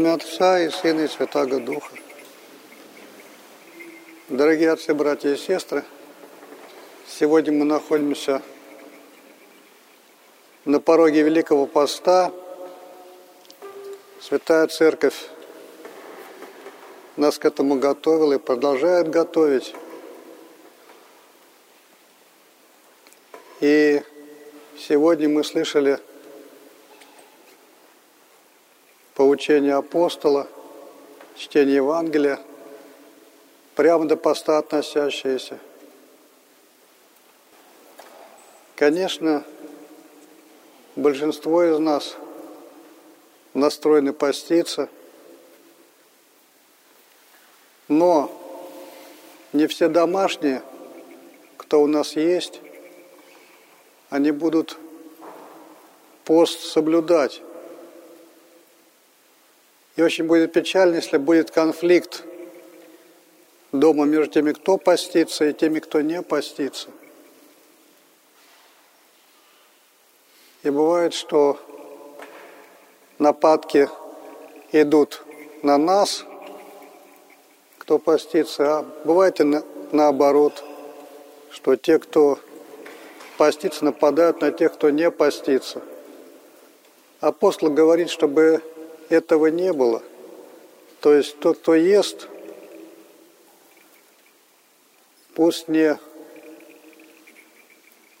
имя Отца и Сына и Святаго Духа. Дорогие отцы, братья и сестры, сегодня мы находимся на пороге Великого Поста. Святая Церковь нас к этому готовила и продолжает готовить. И сегодня мы слышали поучение апостола, чтение Евангелия, прямо до поста относящиеся. Конечно, большинство из нас настроены поститься, но не все домашние, кто у нас есть, они будут пост соблюдать. И очень будет печально, если будет конфликт дома между теми, кто постится, и теми, кто не постится. И бывает, что нападки идут на нас, кто постится, а бывает и на, наоборот, что те, кто постится, нападают на тех, кто не постится. Апостол говорит, чтобы этого не было. То есть тот, кто ест, пусть не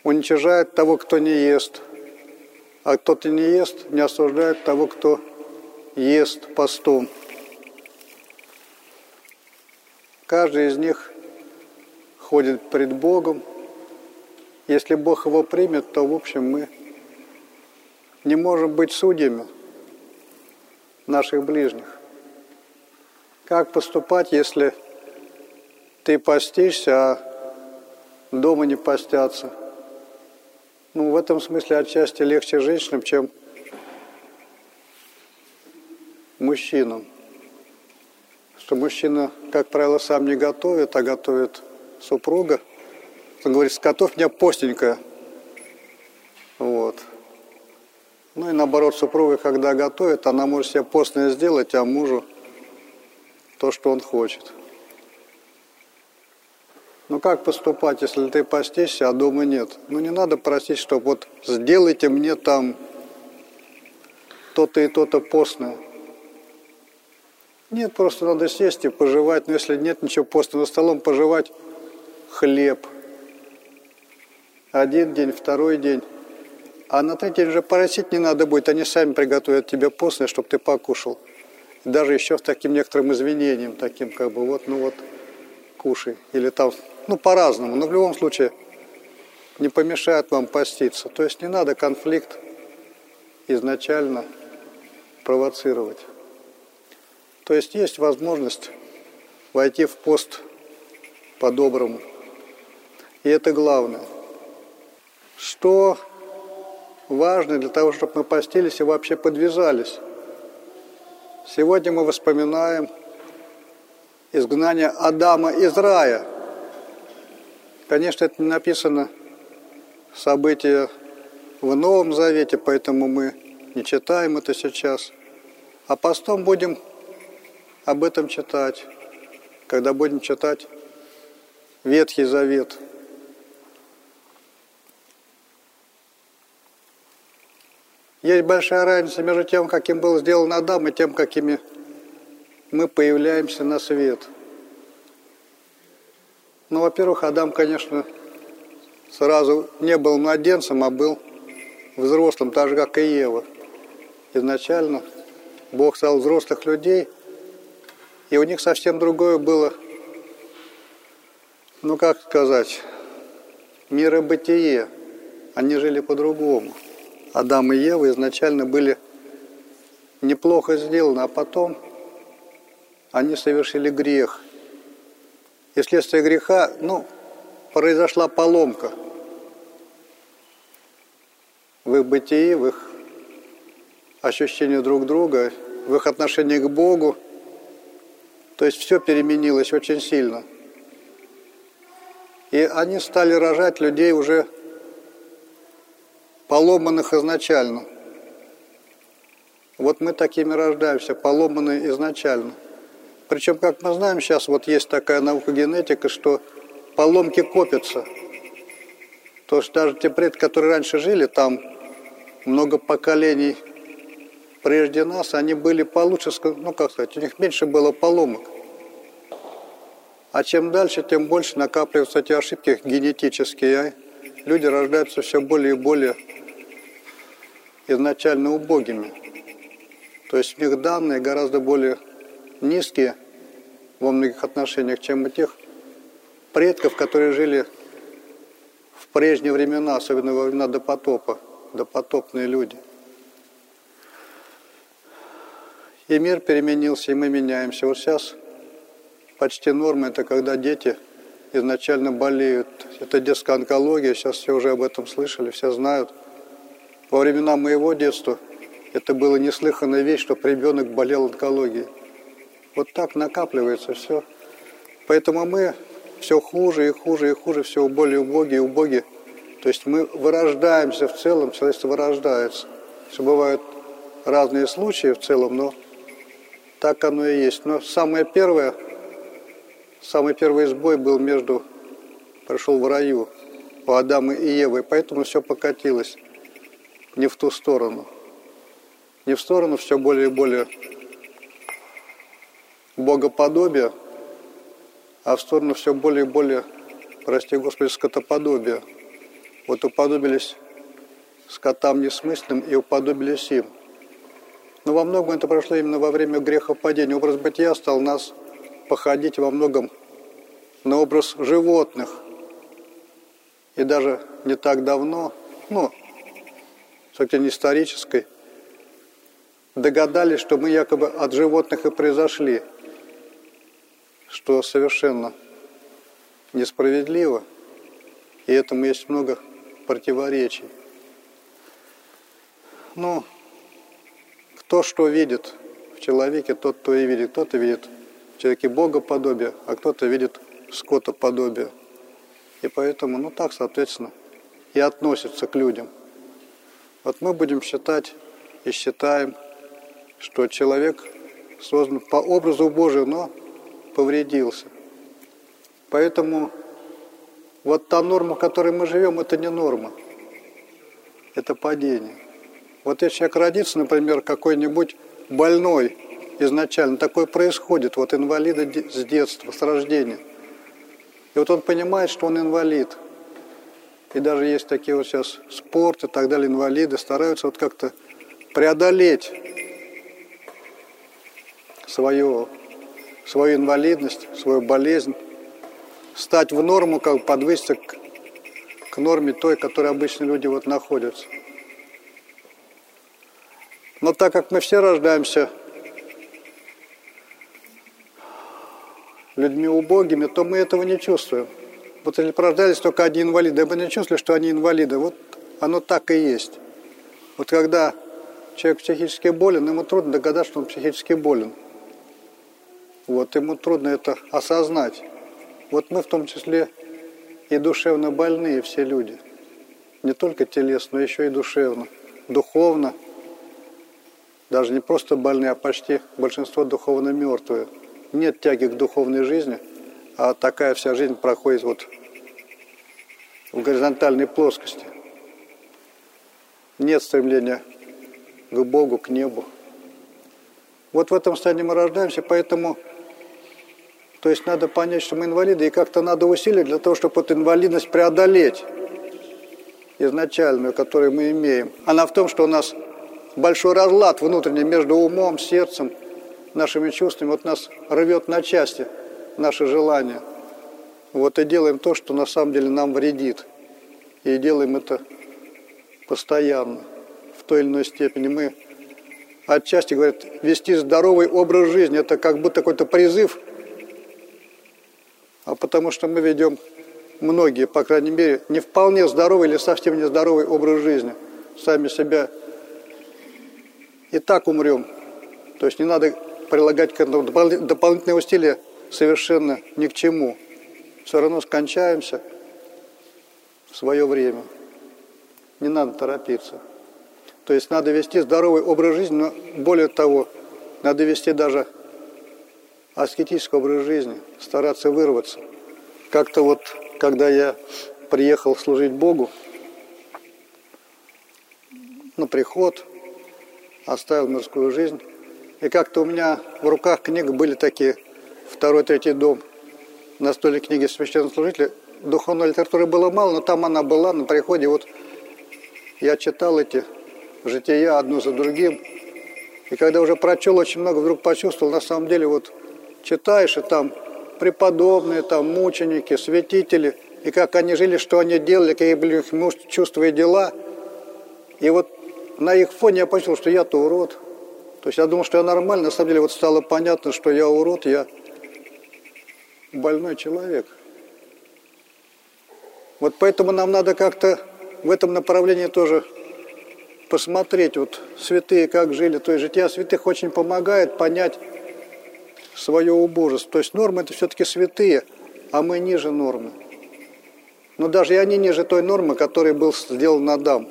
уничижает того, кто не ест, а кто-то не ест, не осуждает того, кто ест постом. Каждый из них ходит пред Богом. Если Бог его примет, то, в общем, мы не можем быть судьями наших ближних. Как поступать, если ты постишься, а дома не постятся? Ну, в этом смысле отчасти легче женщинам, чем мужчинам. Что мужчина, как правило, сам не готовит, а готовит супруга. Он говорит, готовь меня постенькая. Вот. Ну и наоборот, супруга, когда готовит, она может себе постное сделать, а мужу то, что он хочет. Ну как поступать, если ты постишься, а дома нет? Ну не надо просить, что вот сделайте мне там то-то и то-то постное. Нет, просто надо сесть и пожевать. Но если нет ничего постного столом, пожевать хлеб. Один день, второй день. А на третий же просить не надо будет, они сами приготовят тебе постное, чтобы ты покушал. даже еще с таким некоторым извинением, таким как бы вот, ну вот, кушай. Или там, ну по-разному, но в любом случае не помешает вам поститься. То есть не надо конфликт изначально провоцировать. То есть есть возможность войти в пост по-доброму. И это главное. Что важны для того, чтобы мы постились и вообще подвязались. Сегодня мы вспоминаем изгнание Адама из рая. Конечно, это не написано событие в Новом Завете, поэтому мы не читаем это сейчас. А постом будем об этом читать, когда будем читать Ветхий Завет – Есть большая разница между тем, каким был сделан Адам, и тем, какими мы появляемся на свет. Ну, во-первых, Адам, конечно, сразу не был младенцем, а был взрослым, так же, как и Ева. Изначально Бог стал взрослых людей, и у них совсем другое было, ну, как сказать, миробытие. Они жили по-другому. Адам и Ева изначально были неплохо сделаны, а потом они совершили грех. И вследствие греха, ну, произошла поломка в их бытии, в их ощущении друг друга, в их отношении к Богу. То есть все переменилось очень сильно. И они стали рожать людей уже поломанных изначально. Вот мы такими рождаемся, поломанные изначально. Причем, как мы знаем, сейчас вот есть такая наука генетика, что поломки копятся. То есть даже те предки, которые раньше жили, там много поколений прежде нас, они были получше, ну как сказать, у них меньше было поломок. А чем дальше, тем больше накапливаются эти ошибки генетические. Люди рождаются все более и более изначально убогими. То есть у них данные гораздо более низкие во многих отношениях, чем у тех предков, которые жили в прежние времена, особенно во времена до потопа, допотопные люди. И мир переменился, и мы меняемся. Вот сейчас почти норма – это когда дети изначально болеют. Это детская онкология, сейчас все уже об этом слышали, все знают. Во времена моего детства это было неслыханная вещь, чтобы ребенок болел онкологией. Вот так накапливается все. Поэтому мы все хуже и хуже и хуже, все более убогие и убогие. То есть мы вырождаемся в целом, человечество вырождается. Что бывают разные случаи в целом, но так оно и есть. Но самое первое, самый первый сбой был между, прошел в раю у Адама и Евы, поэтому все покатилось не в ту сторону. Не в сторону все более и более богоподобия, а в сторону все более и более, прости Господи, скотоподобия. Вот уподобились скотам несмысленным и уподобились им. Но во многом это прошло именно во время грехопадения. Образ бытия стал нас походить во многом на образ животных. И даже не так давно, ну, с точки исторической, догадались, что мы якобы от животных и произошли – что совершенно несправедливо, и этому есть много противоречий. Но кто что видит в человеке, тот то и видит. Кто-то видит в человеке богоподобие, а кто-то видит скотоподобие. И поэтому, ну так, соответственно, и относится к людям. Вот мы будем считать и считаем, что человек создан по образу Божию, но повредился. Поэтому вот та норма, в которой мы живем, это не норма. Это падение. Вот если человек родится, например, какой-нибудь больной изначально, такое происходит, вот инвалида с детства, с рождения. И вот он понимает, что он инвалид. И даже есть такие вот сейчас спорт и так далее, инвалиды стараются вот как-то преодолеть свое свою инвалидность, свою болезнь, стать в норму, как подвыситься к, к норме той, которой обычно люди вот находятся. Но так как мы все рождаемся людьми убогими, то мы этого не чувствуем. Вот если порождались только одни инвалиды, мы не чувствовали, что они инвалиды. Вот оно так и есть. Вот когда человек психически болен, ему трудно догадаться, что он психически болен. Вот, ему трудно это осознать. Вот мы в том числе и душевно больные все люди. Не только телесно, но еще и душевно, духовно. Даже не просто больные, а почти большинство духовно мертвые. Нет тяги к духовной жизни, а такая вся жизнь проходит вот в горизонтальной плоскости. Нет стремления к Богу, к небу. Вот в этом состоянии мы рождаемся, поэтому то есть надо понять, что мы инвалиды, и как-то надо усилить для того, чтобы эту инвалидность преодолеть изначальную, которую мы имеем. Она в том, что у нас большой разлад внутренний между умом, сердцем, нашими чувствами. Вот нас рвет на части наши желания. Вот и делаем то, что на самом деле нам вредит. И делаем это постоянно, в той или иной степени. Мы отчасти, говорят, вести здоровый образ жизни. Это как будто какой-то призыв – а потому что мы ведем многие, по крайней мере, не вполне здоровый или совсем нездоровый образ жизни. Сами себя и так умрем. То есть не надо прилагать к этому дополнительные усилия совершенно ни к чему. Все равно скончаемся в свое время. Не надо торопиться. То есть надо вести здоровый образ жизни, но более того, надо вести даже аскетический образ жизни, стараться вырваться. Как-то вот, когда я приехал служить Богу, на приход, оставил мирскую жизнь, и как-то у меня в руках книги были такие, второй, третий дом, на столе книги священнослужителя. Духовной литературы было мало, но там она была на приходе. Вот я читал эти жития одно за другим. И когда уже прочел очень много, вдруг почувствовал, на самом деле, вот читаешь, и там преподобные, там мученики, святители, и как они жили, что они делали, какие были их чувства и дела. И вот на их фоне я почувствовал, что я-то урод. То есть я думал, что я нормально, на самом деле вот стало понятно, что я урод, я больной человек. Вот поэтому нам надо как-то в этом направлении тоже посмотреть, вот святые как жили. То есть жития святых очень помогает понять свое убожество. То есть нормы это все-таки святые, а мы ниже нормы. Но даже и они ниже той нормы, которой был сделан Адам.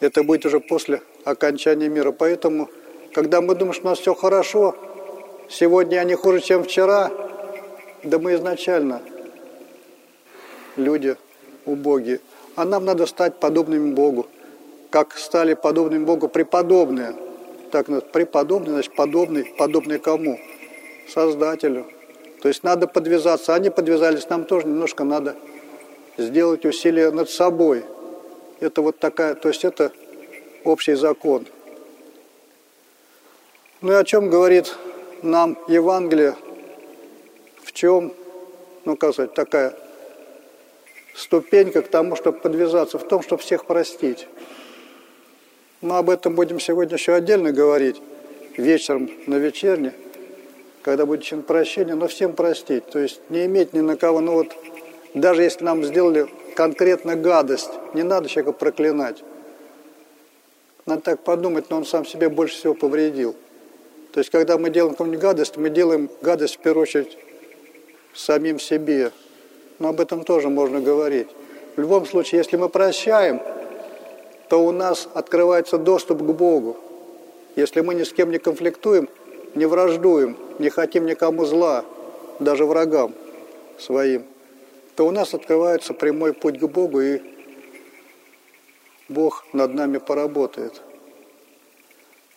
Это будет уже после окончания мира. Поэтому, когда мы думаем, что у нас все хорошо, сегодня они хуже, чем вчера, да мы изначально люди убогие. А нам надо стать подобными Богу. Как стали подобными Богу преподобные. Так, преподобный, значит, подобный. Подобный кому? Создателю. То есть надо подвязаться. Они подвязались, нам тоже немножко надо сделать усилия над собой. Это вот такая, то есть это общий закон. Ну и о чем говорит нам Евангелие, чем, ну как сказать, такая ступенька к тому, чтобы подвязаться, в том, чтобы всех простить. Мы об этом будем сегодня еще отдельно говорить, вечером на вечерне, когда будет чин прощения, но всем простить. То есть не иметь ни на кого, ну вот, даже если нам сделали конкретно гадость, не надо человека проклинать. Надо так подумать, но он сам себе больше всего повредил. То есть, когда мы делаем какую-нибудь гадость, мы делаем гадость в первую очередь самим себе. Но об этом тоже можно говорить. В любом случае, если мы прощаем, то у нас открывается доступ к Богу. Если мы ни с кем не конфликтуем, не враждуем, не хотим никому зла, даже врагам своим, то у нас открывается прямой путь к Богу, и Бог над нами поработает.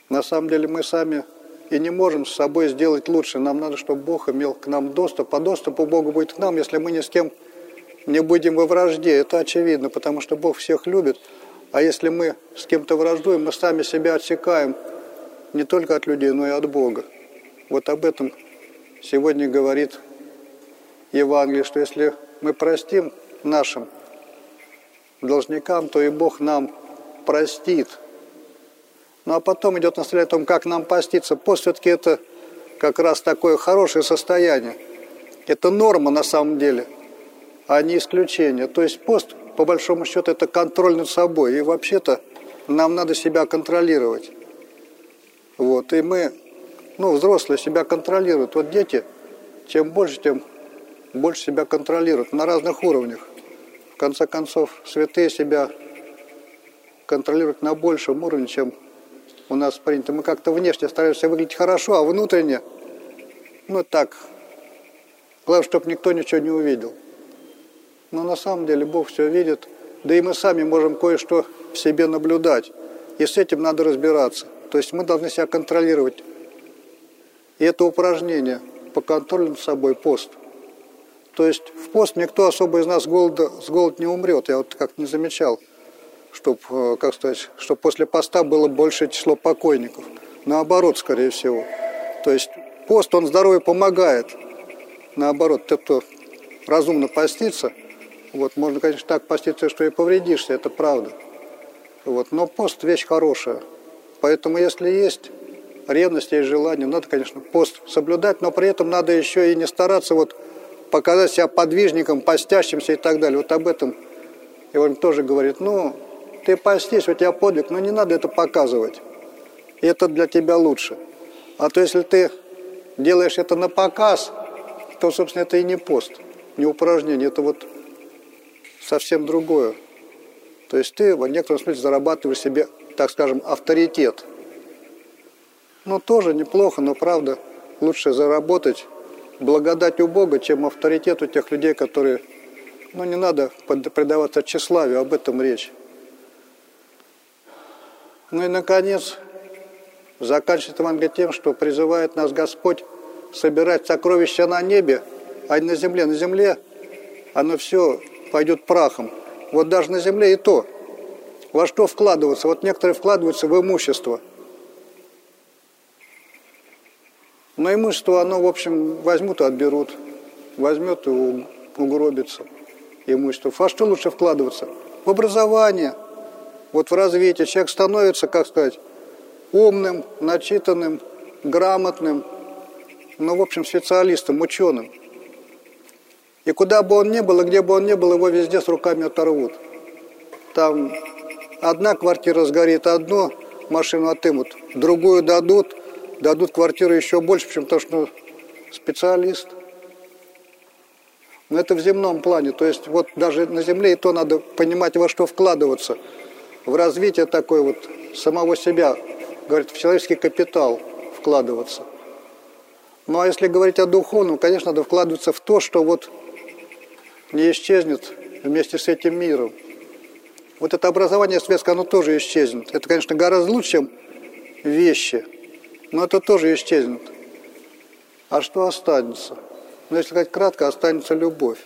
На самом деле мы сами и не можем с собой сделать лучше. Нам надо, чтобы Бог имел к нам доступ. А доступ у Бога будет к нам, если мы ни с кем не будем во вражде. Это очевидно, потому что Бог всех любит. А если мы с кем-то враждуем, мы сами себя отсекаем не только от людей, но и от Бога. Вот об этом сегодня говорит Евангелие, что если мы простим нашим должникам, то и Бог нам простит – ну а потом идет наставление о том, как нам поститься. Пост все-таки это как раз такое хорошее состояние. Это норма на самом деле, а не исключение. То есть пост, по большому счету, это контроль над собой. И вообще-то нам надо себя контролировать. Вот. И мы, ну, взрослые себя контролируют. Вот дети, чем больше, тем больше себя контролируют на разных уровнях. В конце концов, святые себя контролируют на большем уровне, чем у нас принято. Мы как-то внешне стараемся выглядеть хорошо, а внутренне, ну так, главное, чтобы никто ничего не увидел. Но на самом деле Бог все видит, да и мы сами можем кое-что в себе наблюдать. И с этим надо разбираться. То есть мы должны себя контролировать. И это упражнение по контролю над собой пост. То есть в пост никто особо из нас голода, с голода не умрет. Я вот как-то не замечал чтобы, э, как сказать, чтобы после поста было большее число покойников. Наоборот, скорее всего. То есть пост, он здоровье помогает. Наоборот, те, кто разумно постится, вот, можно, конечно, так поститься, что и повредишься, это правда. Вот, но пост – вещь хорошая. Поэтому, если есть ревность и желание, надо, конечно, пост соблюдать, но при этом надо еще и не стараться вот показать себя подвижником, постящимся и так далее. Вот об этом Иван тоже говорит, ну, ты постишь, у тебя подвиг, но не надо это показывать. Это для тебя лучше. А то если ты делаешь это на показ, то, собственно, это и не пост, не упражнение, это вот совсем другое. То есть ты в некотором смысле зарабатываешь себе так скажем, авторитет. Ну, тоже неплохо, но правда, лучше заработать благодать у Бога, чем авторитет у тех людей, которые... Ну, не надо предаваться тщеславию, об этом речь. Ну и, наконец, заканчивает Евангелие тем, что призывает нас Господь собирать сокровища на небе, а не на земле. На земле оно все пойдет прахом. Вот даже на земле и то. Во что вкладываться? Вот некоторые вкладываются в имущество. Но имущество, оно, в общем, возьмут и отберут. Возьмет и угробится имущество. А что лучше вкладываться? В образование, вот в развитие. Человек становится, как сказать, умным, начитанным, грамотным, ну, в общем, специалистом, ученым. И куда бы он ни был, и где бы он ни был, его везде с руками оторвут. Там одна квартира сгорит, одну машину отымут, другую дадут, дадут квартиру еще больше, чем то, что специалист. Но это в земном плане. То есть вот даже на земле и то надо понимать, во что вкладываться. В развитие такой вот самого себя, говорит, в человеческий капитал вкладываться. Ну а если говорить о духовном, конечно, надо вкладываться в то, что вот не исчезнет вместе с этим миром. Вот это образование светское, оно тоже исчезнет. Это, конечно, гораздо лучше, чем вещи, но это тоже исчезнет. А что останется? Ну, если сказать кратко, останется любовь.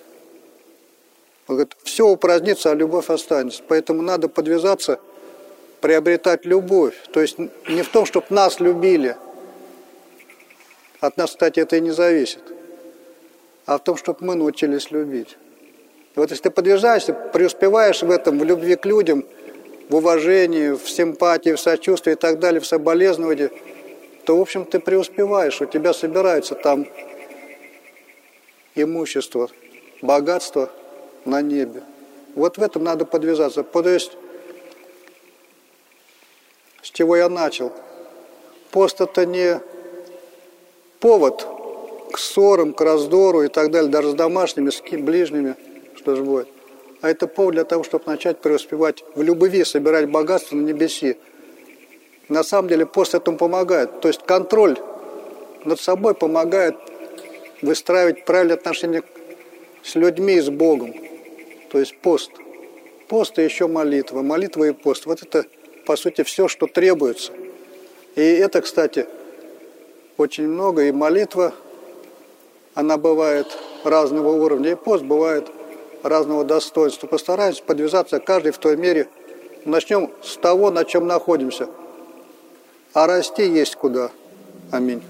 Он говорит, все упразднится, а любовь останется. Поэтому надо подвязаться, приобретать любовь. То есть не в том, чтобы нас любили. От нас, кстати, это и не зависит. А в том, чтобы мы научились любить. Вот если ты подвижаешься, преуспеваешь в этом, в любви к людям, в уважении, в симпатии, в сочувствии и так далее, в соболезновании, то, в общем, ты преуспеваешь, у тебя собирается там имущество, богатство на небе. Вот в этом надо подвязаться. То есть, с чего я начал. Пост – это не повод к ссорам, к раздору и так далее, даже с домашними, с ближними – что же будет. А это повод для того, чтобы начать преуспевать в любви, собирать богатство на небеси. На самом деле пост этому помогает. То есть контроль над собой помогает выстраивать правильные отношения с людьми и с Богом. То есть пост. Пост и еще молитва. Молитва и пост. Вот это, по сути, все, что требуется. И это, кстати, очень много. И молитва, она бывает разного уровня. И пост бывает разного достоинства. Постараемся подвязаться каждый в той мере. Начнем с того, на чем находимся. А расти есть куда. Аминь.